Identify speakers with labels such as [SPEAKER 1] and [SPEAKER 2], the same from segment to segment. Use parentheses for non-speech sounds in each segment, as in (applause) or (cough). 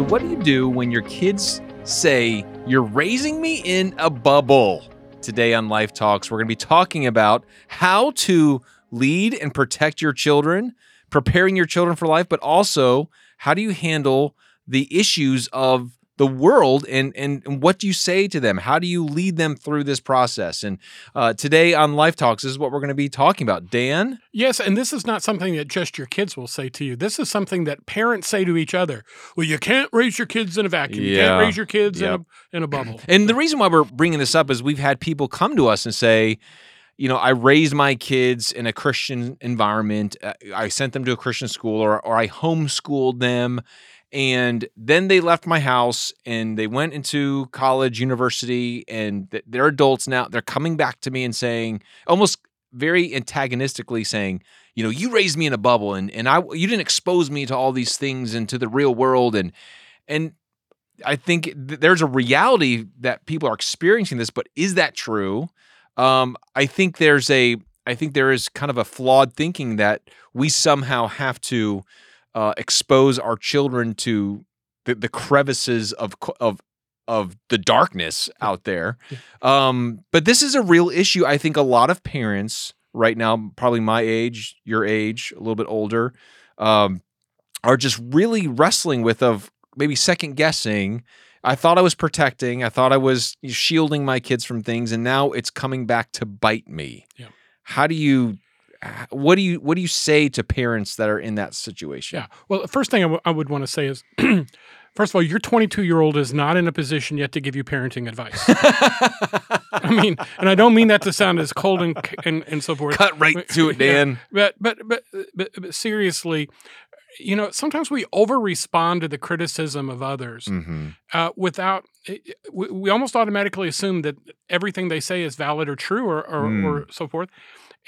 [SPEAKER 1] So, what do you do when your kids say, You're raising me in a bubble? Today on Life Talks, we're going to be talking about how to lead and protect your children, preparing your children for life, but also how do you handle the issues of the world and, and and what do you say to them how do you lead them through this process and uh, today on life talks this is what we're going to be talking about dan
[SPEAKER 2] Yes, and this is not something that just your kids will say to you. This is something that parents say to each other. Well, you can't raise your kids in a vacuum. You can't raise your kids
[SPEAKER 1] Yep.
[SPEAKER 2] in a in a bubble. (clears throat)
[SPEAKER 1] and the reason why we're bringing this up is we've had people come to us and say you know i raised my kids in a christian environment uh, i sent them to a christian school or, or i homeschooled them and then they left my house and they went into college university and they're adults now. They're coming back to me and saying almost very antagonistically saying you know you raised me in a bubble and and i you didn't expose me to all these things and to the real world. And and i think th- there's a reality that people are experiencing this but is that true? Um i think there's a i think there is kind of a flawed thinking that we somehow have to uh, expose our children to the, the crevices of of of the darkness out there. Um, but this is a real issue. I think a lot of parents right now, probably my age, your age, a little bit older, um, are just really wrestling with of maybe second guessing. I thought I was protecting. I thought I was shielding my kids from things, and now it's coming back to bite me.
[SPEAKER 2] Yeah.
[SPEAKER 1] How do you? What do you? What do you say to parents that are in that situation?
[SPEAKER 2] Yeah. Well, the first thing I, w- I would want to say is, (clears throat) first of all, your 22 year old is not in a position yet to give you parenting advice. (laughs) I mean, and I don't mean that to sound as cold and and, and so forth.
[SPEAKER 1] Cut right to it, (laughs)
[SPEAKER 2] Yeah.
[SPEAKER 1] Dan.
[SPEAKER 2] But but but but, but seriously, you know, sometimes we over respond to the criticism of others
[SPEAKER 1] Mm-hmm.
[SPEAKER 2] uh, without. We, we almost automatically assume that everything they say is valid or true or or,
[SPEAKER 1] Mm.
[SPEAKER 2] or so forth,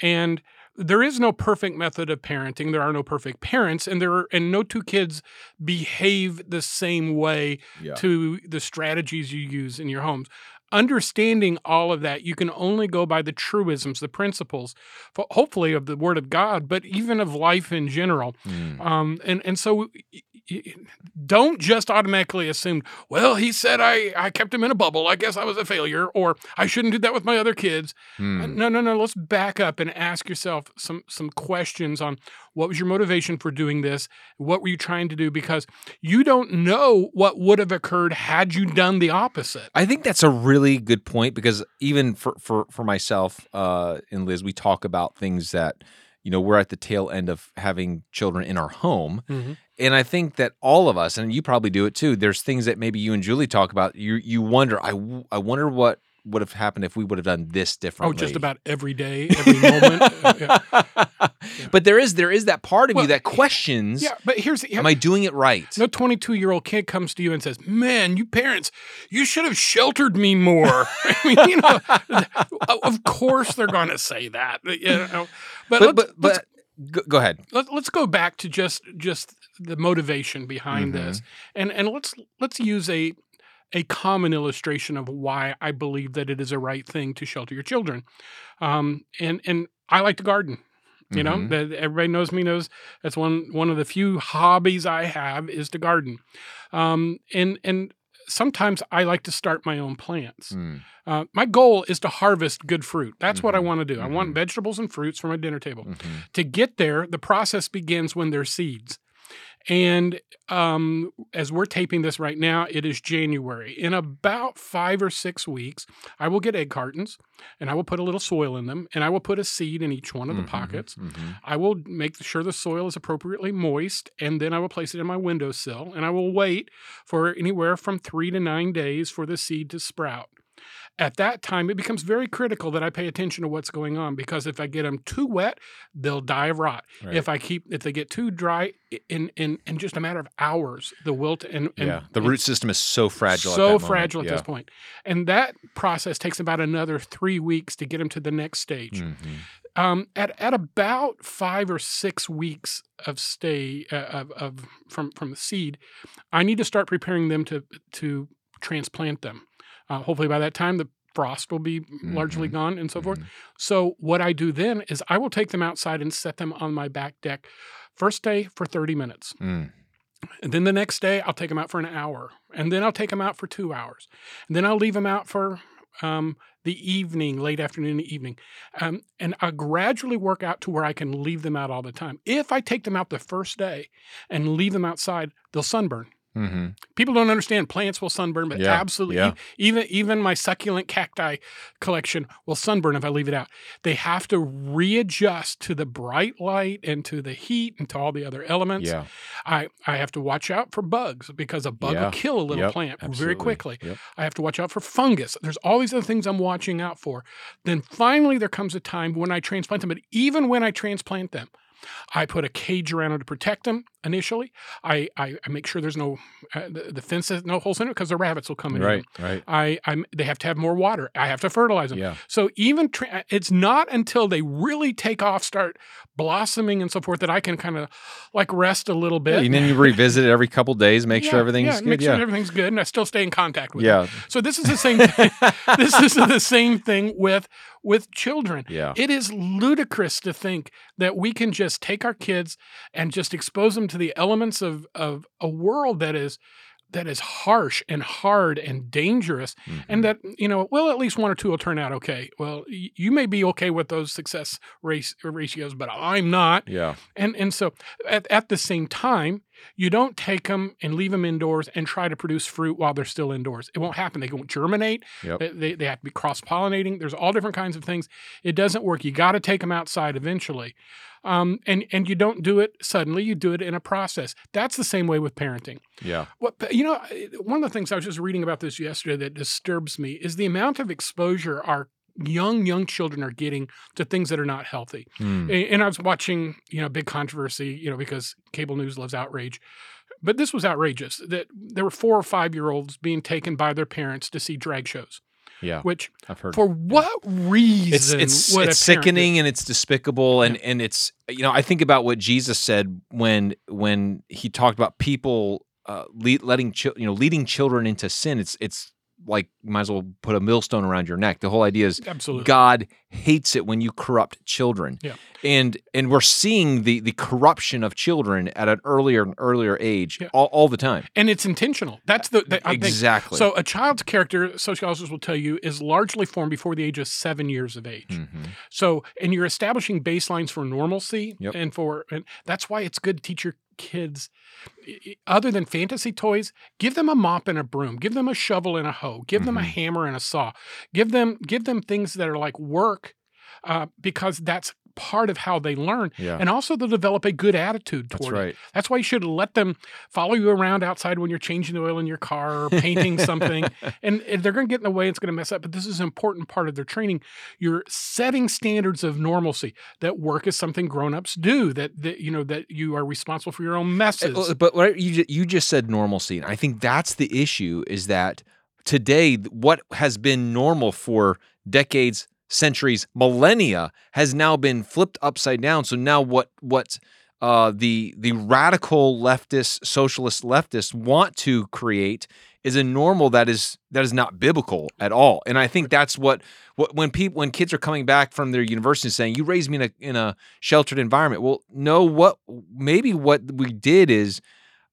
[SPEAKER 2] and there is no perfect method of parenting. There are no perfect parents, and there are, and no two kids behave the same way
[SPEAKER 1] Yeah.
[SPEAKER 2] to the strategies you use in your homes. Understanding all of that, you can only go by the truisms, the principles, hopefully of the Word of God, but even of life in general.
[SPEAKER 1] Mm.
[SPEAKER 2] Um, and and so, don't just automatically assume. Well, he said I I kept him in a bubble. I guess I was a failure, or I shouldn't do that with my other kids.
[SPEAKER 1] Mm.
[SPEAKER 2] No, no, no. Let's back up and ask yourself some some questions on what was your motivation for doing this? What were you trying to do? Because you don't know what would have occurred had you done the opposite.
[SPEAKER 1] I think that's a really good point because even for for for myself uh, and Liz, we talk about things that you know we're at the tail end of having children in our home, and I think that all of us, and you probably do it too. There's things that maybe you and Julie talk about. You you wonder, i i wonder what would have happened if we would have done this differently.
[SPEAKER 2] Oh, just about every day, every moment. (laughs) Uh, yeah.
[SPEAKER 1] But there is there is that part of
[SPEAKER 2] Well,
[SPEAKER 1] you that questions,
[SPEAKER 2] yeah, but here's
[SPEAKER 1] am I doing it right?
[SPEAKER 2] No 22 year old kid comes to you and says, Man, you parents, you should have sheltered me more. (laughs) I mean, you know, (laughs) of course they're going to say that. You know? But,
[SPEAKER 1] but but, but go, go ahead.
[SPEAKER 2] let, let's go back to just just the motivation behind this. And and let's let's use a a common illustration of why I believe that it is a right thing to shelter your children. Um, and and I like to garden. You know,
[SPEAKER 1] Mhm.
[SPEAKER 2] that everybody knows me knows that's one one of the few hobbies I have is to garden. Um, and and sometimes I like to start my own plants.
[SPEAKER 1] Mm.
[SPEAKER 2] Uh, my goal is to harvest good fruit. That's what I
[SPEAKER 1] Mhm.
[SPEAKER 2] want to do. I want
[SPEAKER 1] Mhm.
[SPEAKER 2] vegetables and fruits for my dinner table.
[SPEAKER 1] Mhm.
[SPEAKER 2] To get there, the process begins when they're seeds. And um, as we're taping this right now, it is January. In about five or six weeks, I will get egg cartons and I will put a little soil in them and I will put a seed in each one of the
[SPEAKER 1] Mhm.
[SPEAKER 2] pockets.
[SPEAKER 1] Mhm.
[SPEAKER 2] I will make sure the soil is appropriately moist and then I will place it in my windowsill and I will wait for anywhere from three to nine days for the seed to sprout. At that time, it becomes very critical that I pay attention to what's going on because if I get them too wet, they'll die of rot.
[SPEAKER 1] Right.
[SPEAKER 2] If I keep, if they get too dry, in in in just a matter of hours, the wilt and, and
[SPEAKER 1] yeah, the root system is so fragile. at
[SPEAKER 2] so
[SPEAKER 1] moment.
[SPEAKER 2] fragile at
[SPEAKER 1] yeah.
[SPEAKER 2] this point, and that process takes about another three weeks to get them to the next stage
[SPEAKER 1] Mhm.
[SPEAKER 2] um, at at about five or six weeks of stay uh, of, of from from the seed, I need to start preparing them to to transplant them. Uh, hopefully, by that time, the frost will be largely
[SPEAKER 1] Mhm.
[SPEAKER 2] gone and so forth.
[SPEAKER 1] Mhm.
[SPEAKER 2] So, what I do then is I will take them outside and set them on my back deck. First day for 30 minutes.
[SPEAKER 1] Mm.
[SPEAKER 2] And then the next day, I'll take them out for an hour. And then I'll take them out for two hours. And then I'll leave them out for um, the evening, late afternoon, evening. Um, and I gradually work out to where I can leave them out all the time. If I take them out the first day and leave them outside, they'll sunburn.
[SPEAKER 1] Mm-hmm.
[SPEAKER 2] People don't understand plants will sunburn, but
[SPEAKER 1] Yeah,
[SPEAKER 2] absolutely,
[SPEAKER 1] yeah.
[SPEAKER 2] even even my succulent cacti collection will sunburn if I leave it out. They have to readjust to the bright light and to the heat and to all the other elements.
[SPEAKER 1] Yeah.
[SPEAKER 2] I I have to watch out for bugs because a bug
[SPEAKER 1] Yeah.
[SPEAKER 2] will kill a little
[SPEAKER 1] Yep,
[SPEAKER 2] plant very quickly.
[SPEAKER 1] Yep.
[SPEAKER 2] I have to watch out for fungus. There's all these other things I'm watching out for. Then finally, there comes a time when I transplant them. But even when I transplant them, I put a cage around them to protect them initially. I, I, I make sure there's no uh, the, the fence has no holes in it because the rabbits will come in.
[SPEAKER 1] Right. Right.
[SPEAKER 2] I I'm, they have to have more water. I have to fertilize them.
[SPEAKER 1] Yeah.
[SPEAKER 2] So even tra- it's not until they really take off, start blossoming and so forth, that I can kind of like rest a little bit.
[SPEAKER 1] and then you revisit it every couple days, make sure
[SPEAKER 2] Yeah,
[SPEAKER 1] everything's
[SPEAKER 2] yeah,
[SPEAKER 1] good.
[SPEAKER 2] Make sure
[SPEAKER 1] yeah.
[SPEAKER 2] everything's good, and I still stay in contact with them.
[SPEAKER 1] Yeah.
[SPEAKER 2] So this is the same. (laughs) thing. this is the same thing with with children.
[SPEAKER 1] Yeah.
[SPEAKER 2] It is ludicrous to think that we can just take our kids and just expose them to the elements of of a world that is that is harsh and hard and dangerous
[SPEAKER 1] Mhm.
[SPEAKER 2] and that you know well at least one or two will turn out okay well y- you may be okay with those success race ratios but i'm not
[SPEAKER 1] yeah.
[SPEAKER 2] and and so at, at the same time you don't take them and leave them indoors and try to produce fruit while they're still indoors. It won't happen. They won't germinate.
[SPEAKER 1] Yep.
[SPEAKER 2] they, they, have to be cross-pollinating. There's all different kinds of things. It doesn't work. You got to take them outside eventually. Um, and and you don't do it suddenly. You do it in a process. That's the same way with parenting.
[SPEAKER 1] Yeah.
[SPEAKER 2] what you know? One of the things I was just reading about this yesterday that disturbs me is the amount of exposure our young young children are getting to things that are not healthy.
[SPEAKER 1] Mm.
[SPEAKER 2] And I was watching, you know, big controversy, you know, because cable news loves outrage. But this was outrageous that there were four or five year olds being taken by their parents to see drag shows,
[SPEAKER 1] Yeah.
[SPEAKER 2] which
[SPEAKER 1] I've heard.
[SPEAKER 2] for what reason
[SPEAKER 1] it's it's it's sickening and it's despicable and and it's you know I think about what Jesus said when when he talked about people uh lead, letting you know leading children into sin it's it's like might as well put a millstone around your neck the whole idea is
[SPEAKER 2] Absolutely.
[SPEAKER 1] God hates it when you corrupt children
[SPEAKER 2] Yeah.
[SPEAKER 1] and and we're seeing the the corruption of children at an earlier and earlier age
[SPEAKER 2] Yeah.
[SPEAKER 1] all, all the time
[SPEAKER 2] And it's intentional. That's the, the I think
[SPEAKER 1] exactly
[SPEAKER 2] So a child's character, sociologists will tell you, is largely formed before the age of seven years of age.
[SPEAKER 1] Mhm.
[SPEAKER 2] So, and you're establishing baselines for normalcy,
[SPEAKER 1] Yep.
[SPEAKER 2] and for and that's why it's good to teach your kids, other than fantasy toys, give them a mop and a broom, give them a shovel and a hoe, give them a
[SPEAKER 1] Mhm.
[SPEAKER 2] hammer and a saw, give them give them things that are like work, uh, because that's part of how they learn,
[SPEAKER 1] yeah
[SPEAKER 2] and also they'll develop a good attitude
[SPEAKER 1] that's
[SPEAKER 2] toward it.
[SPEAKER 1] right
[SPEAKER 2] That's why you should let them follow you around outside when you're changing the oil in your car or painting (laughs) something. And, they're going to get in the way. It's going to mess up. But this is an important part of their training. You're setting standards of normalcy. That work is something grown-ups do. That, that you know that you are responsible for your own messes.
[SPEAKER 1] Uh, But what you you just said normalcy, and I think that's the issue. Is that today what has been normal for decades, centuries, millennia has now been flipped upside down. So now what what uh, the the radical leftist, socialist leftists want to create is a normal that is that is not biblical at all. And I think that's what what when people when kids are coming back from their university saying you raised me in a in a sheltered environment. Well, no, what maybe what we did is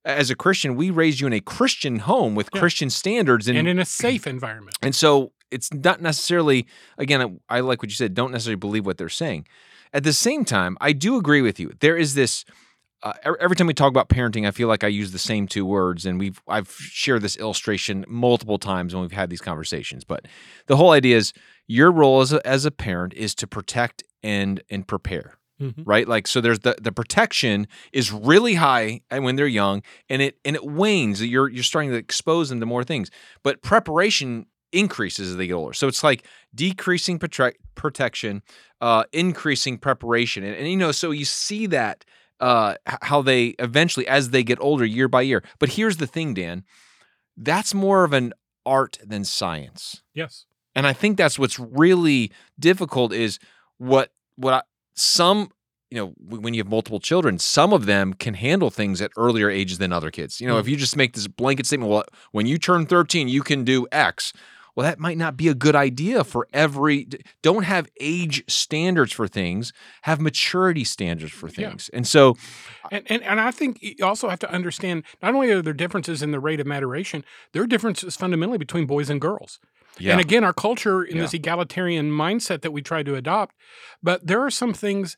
[SPEAKER 1] as a Christian, we raised you in a Christian home with
[SPEAKER 2] Yeah.
[SPEAKER 1] Christian standards
[SPEAKER 2] and in a safe environment.
[SPEAKER 1] and so it's not necessarily, again, I like what you said, don't necessarily believe what they're saying. At the same time, I do agree with you. There is this, uh, every time we talk about parenting, I feel like I use the same two words. And we've, I've shared this illustration multiple times when we've had these conversations. But the whole idea is your role as a, as a parent is to protect and, and prepare
[SPEAKER 2] Mhm.
[SPEAKER 1] right like so there's the the protection is really high when they're young and it and it wanes you're you're starting to expose them to more things but preparation increases as they get older so it's like decreasing protection uh increasing preparation and, and you know so you see that uh how they eventually as they get older year by year but here's the thing dan that's more of an art than science
[SPEAKER 2] Yes.
[SPEAKER 1] and I think that's what's really difficult is what what I, some you know when you have multiple children, some of them can handle things at earlier ages than other kids. You know, if you just make this blanket statement, well, when you turn 13, you can do X. well, that might not be a good idea for every. Don't have age standards for things. Have maturity standards for
[SPEAKER 2] Yeah.
[SPEAKER 1] things. And so,
[SPEAKER 2] And, and and I think you also have to understand not only are there differences in the rate of maturation, there are differences fundamentally between boys and girls.
[SPEAKER 1] yeah,
[SPEAKER 2] And again, our culture in
[SPEAKER 1] Yeah.
[SPEAKER 2] this egalitarian mindset that we try to adopt, but there are some things,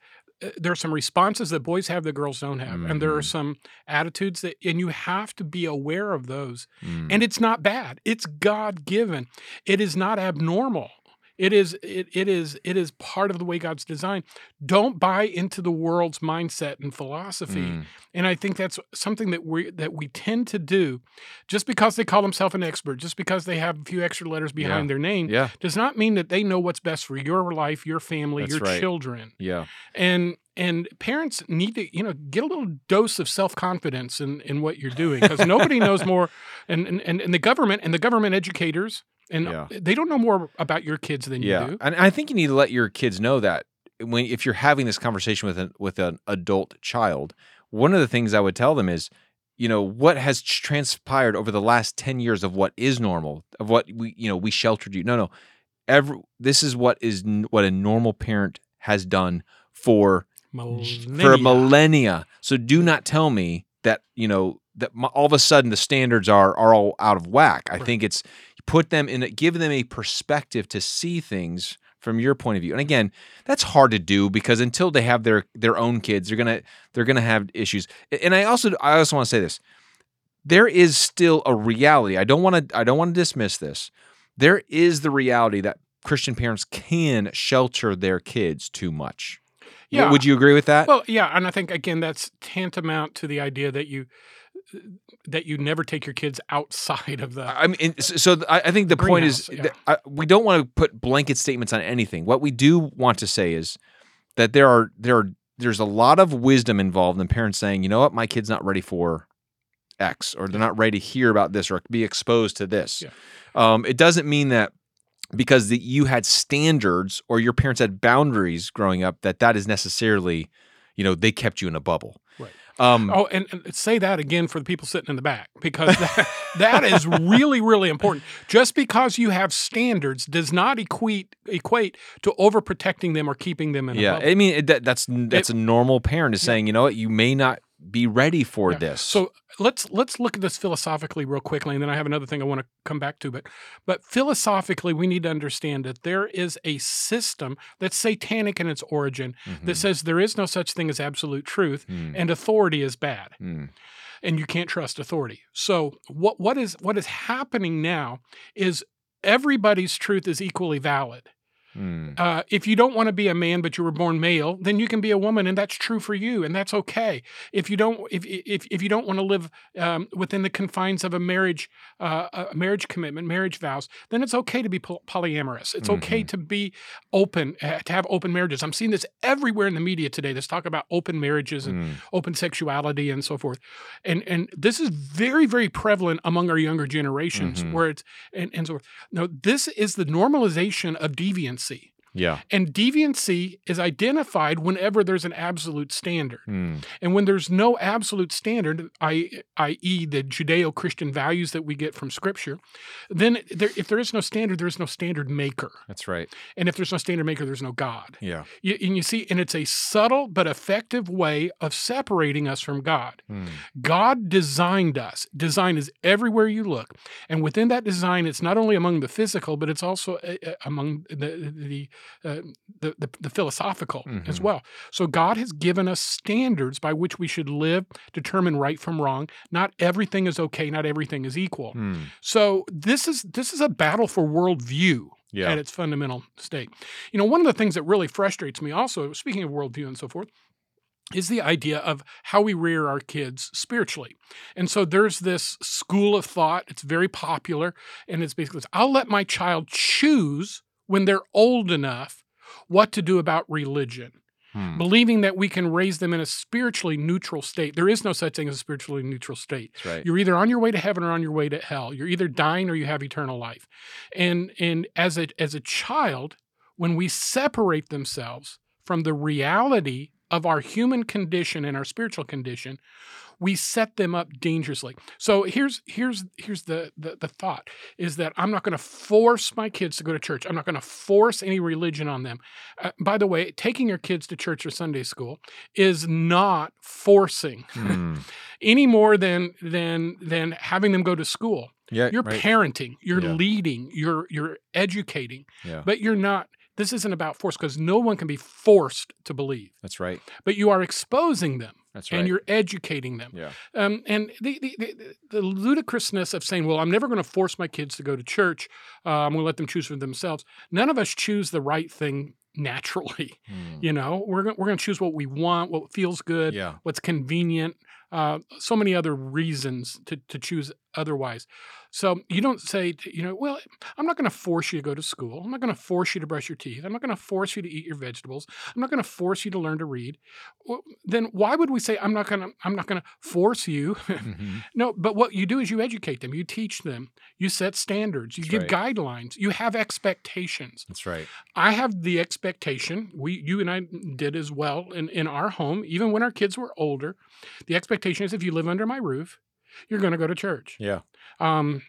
[SPEAKER 2] there are some responses that boys have that girls don't have, and there are
[SPEAKER 1] Mhm.
[SPEAKER 2] some attitudes that, and you have to be aware of those.
[SPEAKER 1] Mm.
[SPEAKER 2] And it's not bad; it's God given. It is not abnormal. It is it, it is it is part of the way God's designed. Don't buy into the world's mindset and philosophy.
[SPEAKER 1] Mm.
[SPEAKER 2] And I think that's something that we that we tend to do just because they call themselves an expert, just because they have a few extra letters behind their name,
[SPEAKER 1] yeah,
[SPEAKER 2] does not mean that they know what's best for your life, your family,
[SPEAKER 1] That's
[SPEAKER 2] your
[SPEAKER 1] right.
[SPEAKER 2] children.
[SPEAKER 1] yeah,
[SPEAKER 2] And and parents need to, you know, get a little dose of self-confidence in, in what you're doing because nobody (laughs) knows more and, and and the government and the government educators and
[SPEAKER 1] Yeah.
[SPEAKER 2] they don't know more about your kids than
[SPEAKER 1] yeah.
[SPEAKER 2] you do.
[SPEAKER 1] And I think you need to let your kids know that when if you're having this conversation with an with an adult child, one of the things I would tell them is, you know, what has transpired over the last ten years of what is normal, of what we, you know, we sheltered you. No, no, every this is what is what a normal parent has done for for
[SPEAKER 2] Millennia.
[SPEAKER 1] millennia. So do not tell me that you know that all of a sudden the standards are are all out of whack. I
[SPEAKER 2] Right.
[SPEAKER 1] think it's put them in, a, give them a perspective to see things from your point of view. And again, that's hard to do because until they have their their own kids, they're gonna they're gonna have issues. And I also I also want to say this: there is still a reality. I don't want to I don't want to dismiss this. There is the reality that Christian parents can shelter their kids too much.
[SPEAKER 2] Yeah.
[SPEAKER 1] Would you agree with that?
[SPEAKER 2] Well, yeah, and I think again that's tantamount to the idea that you that you never take your kids outside of the
[SPEAKER 1] I mean, so I I think the point is that I, we don't want to put blanket statements on anything. What we do want to say is that there are there are there's a lot of wisdom involved in parents saying, you know what, my kid's not ready for X, or they're not ready to hear about this, or be exposed to this.
[SPEAKER 2] Yeah.
[SPEAKER 1] Um, it doesn't mean that because that you had standards or your parents had boundaries growing up that that is necessarily, you know, they kept you in a bubble.
[SPEAKER 2] Right.
[SPEAKER 1] Um,
[SPEAKER 2] Oh, and, and say that again for the people sitting in the back because that, that is really, really important. Just because you have standards does not equate equate to overprotecting them or keeping them in a
[SPEAKER 1] yeah,
[SPEAKER 2] bubble.
[SPEAKER 1] I mean it, that, that's that's a normal parent is
[SPEAKER 2] Yeah.
[SPEAKER 1] saying, you know what, you may not be ready for
[SPEAKER 2] Yeah.
[SPEAKER 1] this.
[SPEAKER 2] So let's let's look at this philosophically real quickly, and then I have another thing I want to come back to. But but philosophically, we need to understand that there is a system that's satanic in its origin that
[SPEAKER 1] Mhm.
[SPEAKER 2] says there is no such thing as absolute truth,
[SPEAKER 1] Mm,
[SPEAKER 2] and authority is bad.
[SPEAKER 1] mm,
[SPEAKER 2] and you can't trust authority. So what what is what is happening now is everybody's truth is equally valid.
[SPEAKER 1] Mm.
[SPEAKER 2] Uh, if you don't want to be a man but you were born male, then you can be a woman, and that's true for you, and that's okay. If you don't if if, if you don't want to live um, within the confines of a marriage uh, a marriage commitment, marriage vows, then it's okay to be poly- polyamorous. It's okay to be open uh, to have open marriages. I'm seeing this everywhere in the media today. This talk about open marriages and
[SPEAKER 1] Mm.
[SPEAKER 2] open sexuality and so forth. And and this is very, very prevalent among our younger generations
[SPEAKER 1] Mhm.
[SPEAKER 2] where it's and, and so forth. Now, this is the normalization of deviancy.
[SPEAKER 1] Yeah.
[SPEAKER 2] And deviancy is identified whenever there's an absolute standard.
[SPEAKER 1] Mm.
[SPEAKER 2] And when there's no absolute standard, i- i.e., the Judeo Christian values that we get from Scripture, then there, if there is no standard, there is no standard maker.
[SPEAKER 1] That's right.
[SPEAKER 2] And if there's no standard maker, there's no God.
[SPEAKER 1] Yeah.
[SPEAKER 2] You, and you see, and it's a subtle but effective way of separating us from God.
[SPEAKER 1] Mm.
[SPEAKER 2] God designed us. Design is everywhere you look, and within that design, it's not only among the physical, but it's also uh, uh, among the the, uh, the the the philosophical as
[SPEAKER 1] Mhm.
[SPEAKER 2] well. So God has given us standards by which we should live, determine right from wrong. Not everything is okay. Not everything is equal.
[SPEAKER 1] Mm.
[SPEAKER 2] So this is this is a battle for worldview
[SPEAKER 1] Yeah.
[SPEAKER 2] at its fundamental state. You know, one of the things that really frustrates me also, speaking of worldview and so forth, is the idea of how we rear our kids spiritually. And so there's this school of thought, it's very popular, and it's basically I'll let my child choose when they're old enough what to do about religion
[SPEAKER 1] Hmm.
[SPEAKER 2] believing that we can raise them in a spiritually neutral state. There is no such thing as a spiritually neutral state.
[SPEAKER 1] Right.
[SPEAKER 2] You're either on your way to heaven or on your way to hell. You're either dying or you have eternal life. And and as a as a child, when we separate themselves from the reality of our human condition and our spiritual condition, we set them up dangerously. So here's here's here's the the, the thought is that I'm not going to force my kids to go to church. I'm not going to force any religion on them. Uh, by the way, taking your kids to church or Sunday school is not forcing
[SPEAKER 1] Hmm. (laughs)
[SPEAKER 2] any more than than than having them go to school.
[SPEAKER 1] Yeah,
[SPEAKER 2] You're
[SPEAKER 1] right.
[SPEAKER 2] parenting, you're
[SPEAKER 1] Yeah.
[SPEAKER 2] leading, you're you're educating,
[SPEAKER 1] yeah,
[SPEAKER 2] but you're not. This isn't about force because no one can be forced to believe,
[SPEAKER 1] that's right.
[SPEAKER 2] but you are exposing them
[SPEAKER 1] That's right.
[SPEAKER 2] and you're educating them.
[SPEAKER 1] yeah,
[SPEAKER 2] Um, and the, the, the, the ludicrousness of saying, well, I'm never going to force my kids to go to church. Uh, I'm going to let them choose for themselves. None of us choose the right thing naturally.
[SPEAKER 1] Hmm.
[SPEAKER 2] You know, we're, we're going to choose what we want, what feels good,
[SPEAKER 1] yeah,
[SPEAKER 2] what's convenient, uh, so many other reasons to, to choose otherwise. So you don't say, you know, well, I'm not going to force you to go to school. I'm not going to force you to brush your teeth. I'm not going to force you to eat your vegetables. I'm not going to force you to learn to read. Well, then why would we say I'm not going to I'm not going to force you? (laughs)
[SPEAKER 1] Mhm.
[SPEAKER 2] no, but what you do is you educate them, you teach them, you set standards, you
[SPEAKER 1] That's
[SPEAKER 2] give
[SPEAKER 1] right.
[SPEAKER 2] guidelines, you have expectations.
[SPEAKER 1] that's right.
[SPEAKER 2] I have the expectation, we you and I did as well in, in our home, even when our kids were older. The expectation is if you live under my roof, you're going to go to church.
[SPEAKER 1] Yeah,
[SPEAKER 2] Um,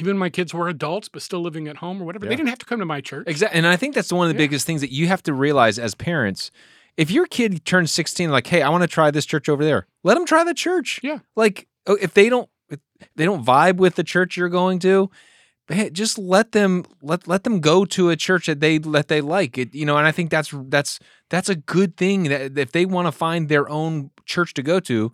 [SPEAKER 2] even my kids were adults but still living at home or whatever,
[SPEAKER 1] Yeah.
[SPEAKER 2] they didn't have to come to my church.
[SPEAKER 1] exactly. And I think that's one of the
[SPEAKER 2] Yeah.
[SPEAKER 1] biggest things that you have to realize as parents. If your kid turns 16, like, hey, I want to try this church over there, let them try the church.
[SPEAKER 2] Yeah.
[SPEAKER 1] Like, oh, if they don't, if they don't vibe with the church you're going to, hey, just let them let let them go to a church that they that they like. It, you know, and I think that's that's that's a good thing that if they want to find their own church to go to,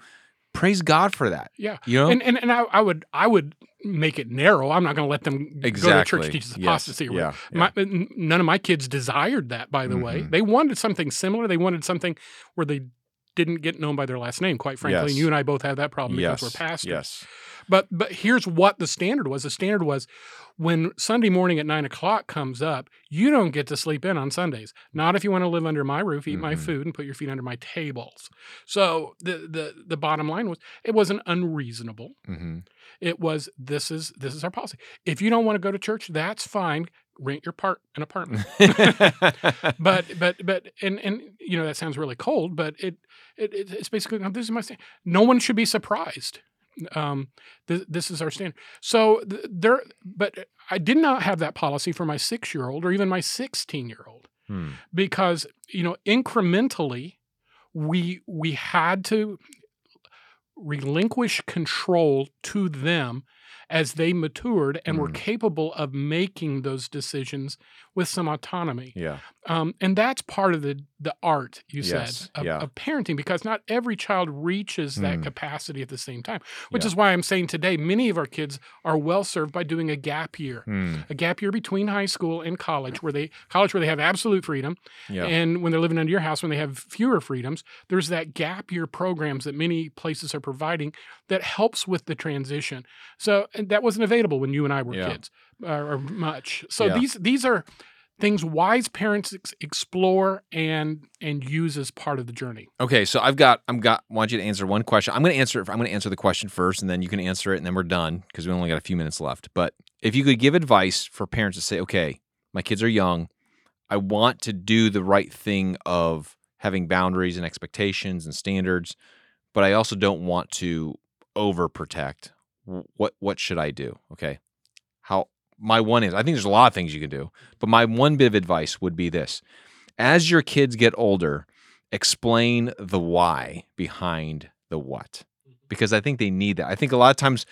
[SPEAKER 1] praise God for that.
[SPEAKER 2] Yeah.
[SPEAKER 1] You know,
[SPEAKER 2] And and, and I, I would I would make it narrow. I'm not going to let them go to
[SPEAKER 1] exactly.
[SPEAKER 2] church teaches
[SPEAKER 1] Yes.
[SPEAKER 2] apostasy. or
[SPEAKER 1] Yeah. yeah.
[SPEAKER 2] My, none of my kids desired that, by the way.
[SPEAKER 1] Mhm.
[SPEAKER 2] They wanted something similar. They wanted something where they didn't get known by their last name, quite frankly.
[SPEAKER 1] Yes.
[SPEAKER 2] And you and I both have that problem
[SPEAKER 1] yes.
[SPEAKER 2] because we're pastors.
[SPEAKER 1] Yes.
[SPEAKER 2] But but here's what the standard was. The standard was when Sunday morning at nine o'clock comes up, you don't get to sleep in on Sundays. Not if you want to live under my roof, eat my
[SPEAKER 1] Mhm.
[SPEAKER 2] food, and put your feet under my tables. So the the the bottom line was it wasn't unreasonable.
[SPEAKER 1] hmm
[SPEAKER 2] It was this is this is our policy. If you don't want to go to church, that's fine. Rent your part an apartment. (laughs) but but but and and you know that sounds really cold, but it, it it- it's basically this is my stand. No one should be surprised. Um, th- this is our standard. So th- there, but I did not have that policy for my six year old or even my sixteen year old
[SPEAKER 1] Hmm.
[SPEAKER 2] because you know incrementally we we had to relinquish control to them as they matured and were
[SPEAKER 1] Mm.
[SPEAKER 2] capable of making those decisions with some autonomy
[SPEAKER 1] yeah.
[SPEAKER 2] um, and that's part of the the art you
[SPEAKER 1] Yes,
[SPEAKER 2] said of,
[SPEAKER 1] yeah.
[SPEAKER 2] of parenting because not every child reaches that
[SPEAKER 1] Mm.
[SPEAKER 2] capacity at the same time which
[SPEAKER 1] Yeah.
[SPEAKER 2] is why i'm saying today many of our kids are well served by doing a gap year
[SPEAKER 1] Hmm.
[SPEAKER 2] a gap year between high school and college where they college where they have absolute freedom
[SPEAKER 1] Yeah.
[SPEAKER 2] and when they're living under your house when they have fewer freedoms there's that gap year programs that many places are providing that helps with the transition so and that wasn't available when you and i were
[SPEAKER 1] Yeah.
[SPEAKER 2] kids uh, or much so
[SPEAKER 1] Yeah.
[SPEAKER 2] these these are things wise parents ex- explore and and use as part of the journey
[SPEAKER 1] Okay, so I've got I'm got want you to answer one question. I'm going to answer it. I'm going to answer the question first, and then you can answer it, and then we're done because we only got a few minutes left. But if you could give advice for parents to say, okay, my kids are young, I want to do the right thing of having boundaries and expectations and standards, but I also don't want to overprotect. Wh- What what should I do? Okay, how my one is I think there's a lot of things you can do, but my one bit of advice would be this: as your kids get older explain the why behind the what mm-hmm. because i think they need that. I think a lot of times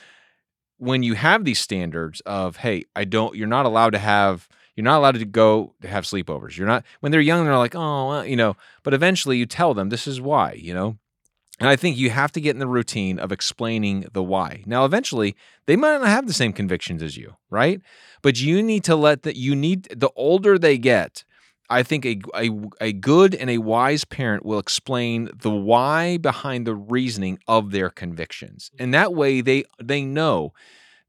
[SPEAKER 1] when you have these standards of hey i don't you're not allowed to have you're not allowed to go to have sleepovers. You're not when they're young they're like oh well, you know but eventually you tell them this is why you know and i think you have to get in the routine of explaining the why now eventually they might not have the same convictions as you right but you need to let that you need the older they get I think a, a, a good and a wise parent will explain the why behind the reasoning of their convictions. Mm-hmm. And that way they they know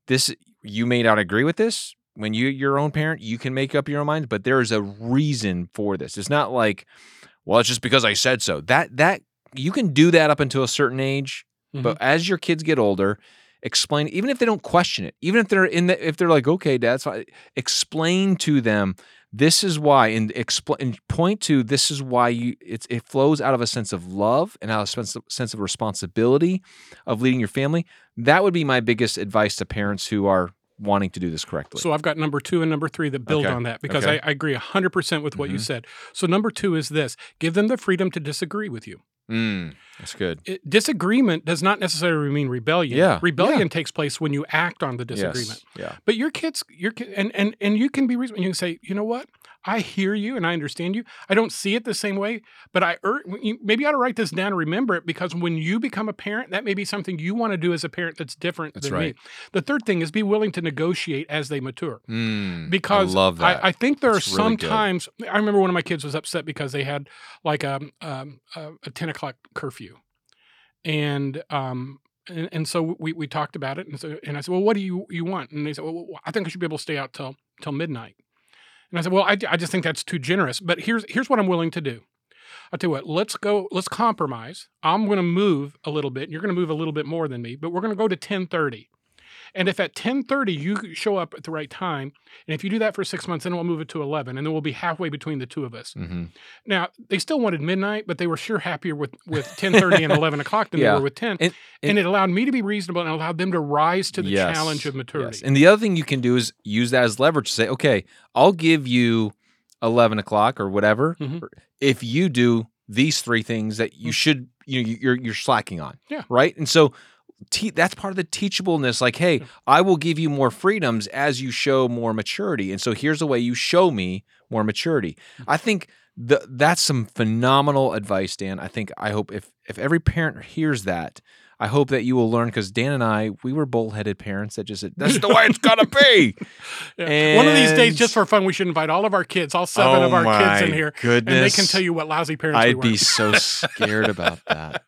[SPEAKER 1] this you may not agree with this. When you your own parent, you can make up your own mind, but there is a reason for this. It's not like, well, it's just because I said so. That that you can do that up until a certain age, but as your kids get older, explain even if they don't question it, even if they're in the if they're like, okay, dad, that's fine, explain to them This is why, and explain, point to this is why you it's it flows out of a sense of love and out of a sense of, sense of responsibility of leading your family. That would be my biggest advice to parents who are wanting to do this correctly.
[SPEAKER 2] So I've got number two and number three that build
[SPEAKER 1] Okay.
[SPEAKER 2] on that because
[SPEAKER 1] Okay.
[SPEAKER 2] I, I agree 100% with what you
[SPEAKER 1] Mhm.
[SPEAKER 2] said. So number two is this give them the freedom to disagree with you.
[SPEAKER 1] Mm, that's good.
[SPEAKER 2] It, disagreement does not necessarily mean rebellion.
[SPEAKER 1] Yeah,
[SPEAKER 2] Rebellion takes place when you act on the disagreement.
[SPEAKER 1] Yes. Yeah.
[SPEAKER 2] But your kids, your kid, and and and you can be reasonable. You can say, you know what? I hear you and I understand you. I don't see it the same way, but I you- maybe I ought to write this down and remember it because when you become a parent, that may be something you want to do as a parent that's different
[SPEAKER 1] That's
[SPEAKER 2] than
[SPEAKER 1] right.
[SPEAKER 2] me. The third thing is be willing to negotiate as they mature
[SPEAKER 1] Mm,
[SPEAKER 2] because
[SPEAKER 1] I love that.
[SPEAKER 2] I, I think there are
[SPEAKER 1] That's really
[SPEAKER 2] some
[SPEAKER 1] good.
[SPEAKER 2] times. I remember one of my kids was upset because they had like a um, a, a ten o'clock curfew, and um and, and so we, we talked about it, and so and I said, well, what do you you want? And they said, well, I think I should be able to stay out till till midnight. And I said, well, I, I just think that's too generous. But here's here's what I'm willing to do. I'll tell you what, let's go, let's compromise. I'm going to move a little bit. You're going to move a little bit more than me, but we're going to go to 1030. And if at 1030 you show up at the right time, and if you do that for six months, then we'll move it to 11, and then we'll be halfway between the two of us.
[SPEAKER 1] hmm
[SPEAKER 2] Now, they still wanted midnight, but they were sure happier with, with (laughs) 1030 and 11 o'clock than
[SPEAKER 1] Yeah.
[SPEAKER 2] they were with 10.
[SPEAKER 1] And-
[SPEAKER 2] And, it allowed me to be reasonable and allowed them to rise to the
[SPEAKER 1] Yes,
[SPEAKER 2] challenge of maturity.
[SPEAKER 1] Yes. And the other thing you can do is use that as leverage to say, okay, I'll give you 11 o'clock or whatever
[SPEAKER 2] Mhm.
[SPEAKER 1] if you do these three things that you
[SPEAKER 2] Mhm.
[SPEAKER 1] should, you know, you're, you're slacking on.
[SPEAKER 2] Yeah.
[SPEAKER 1] Right. And so te- that's part of the teachableness. Like, hey, I will give you more freedoms as you show more maturity. And so here's the way you show me more maturity. I mm-hmm. think the, that's some phenomenal advice, Dan. I think, I hope if, if every parent hears that, I hope that you will learn because Dan and I, we were bullheaded parents that just said, that's the way it's gotta be. (laughs)
[SPEAKER 2] Yeah. (laughs) One of these days, just for fun, we should invite all of our kids, all seven of
[SPEAKER 1] Oh
[SPEAKER 2] our kids in here,
[SPEAKER 1] Goodness.
[SPEAKER 2] and they can tell you what lousy parents we
[SPEAKER 1] I'd
[SPEAKER 2] were.
[SPEAKER 1] be so (laughs) scared about that.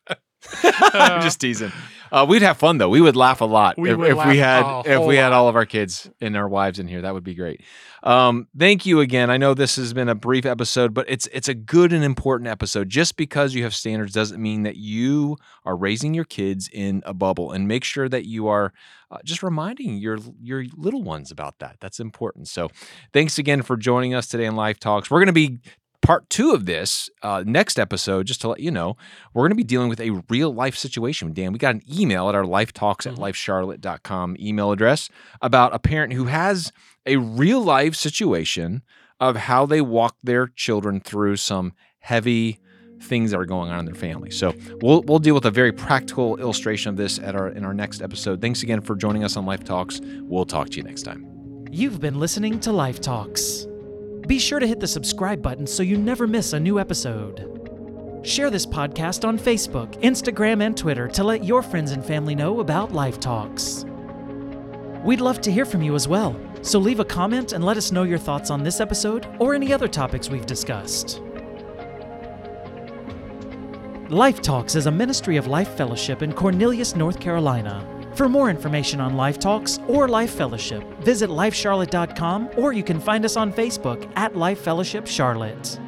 [SPEAKER 2] Uh, (laughs)
[SPEAKER 1] I'm just teasing. Uh, we'd have fun though. We would laugh a lot
[SPEAKER 2] We
[SPEAKER 1] if, if we had if we had
[SPEAKER 2] lot.
[SPEAKER 1] all of our kids and our wives in here. That would be great. Um, thank you again. I know this has been a brief episode, but it's it's a good and important episode. Just because you have standards doesn't mean that you are raising your kids in a bubble. And make sure that you are uh, just reminding your your little ones about that. That's important. So, thanks again for joining us today in Life Talks. We're going to be part two of this uh, next episode. Just to let you know, we're going to be dealing with a real life situation. Dan, we got an email at our Life Talks at
[SPEAKER 2] Mhm.
[SPEAKER 1] lifecharlotte.com email address about a parent who has a real life situation of how they walk their children through some heavy things that are going on in their family. So we'll we'll deal with a very practical illustration of this at our in our next episode. Thanks again for joining us on Life Talks. We'll talk to you next time.
[SPEAKER 3] You've been listening to Life Talks. Be sure to hit the subscribe button so you never miss a new episode. Share this podcast on Facebook, Instagram, and Twitter to let your friends and family know about Life Talks. We'd love to hear from you as well, so leave a comment and let us know your thoughts on this episode or any other topics we've discussed. Life Talks is a ministry of Life Fellowship in Cornelius, North Carolina. For more information on Life Talks or Life Fellowship, visit lifecharlotte.com or you can find us on Facebook at Life Fellowship Charlotte.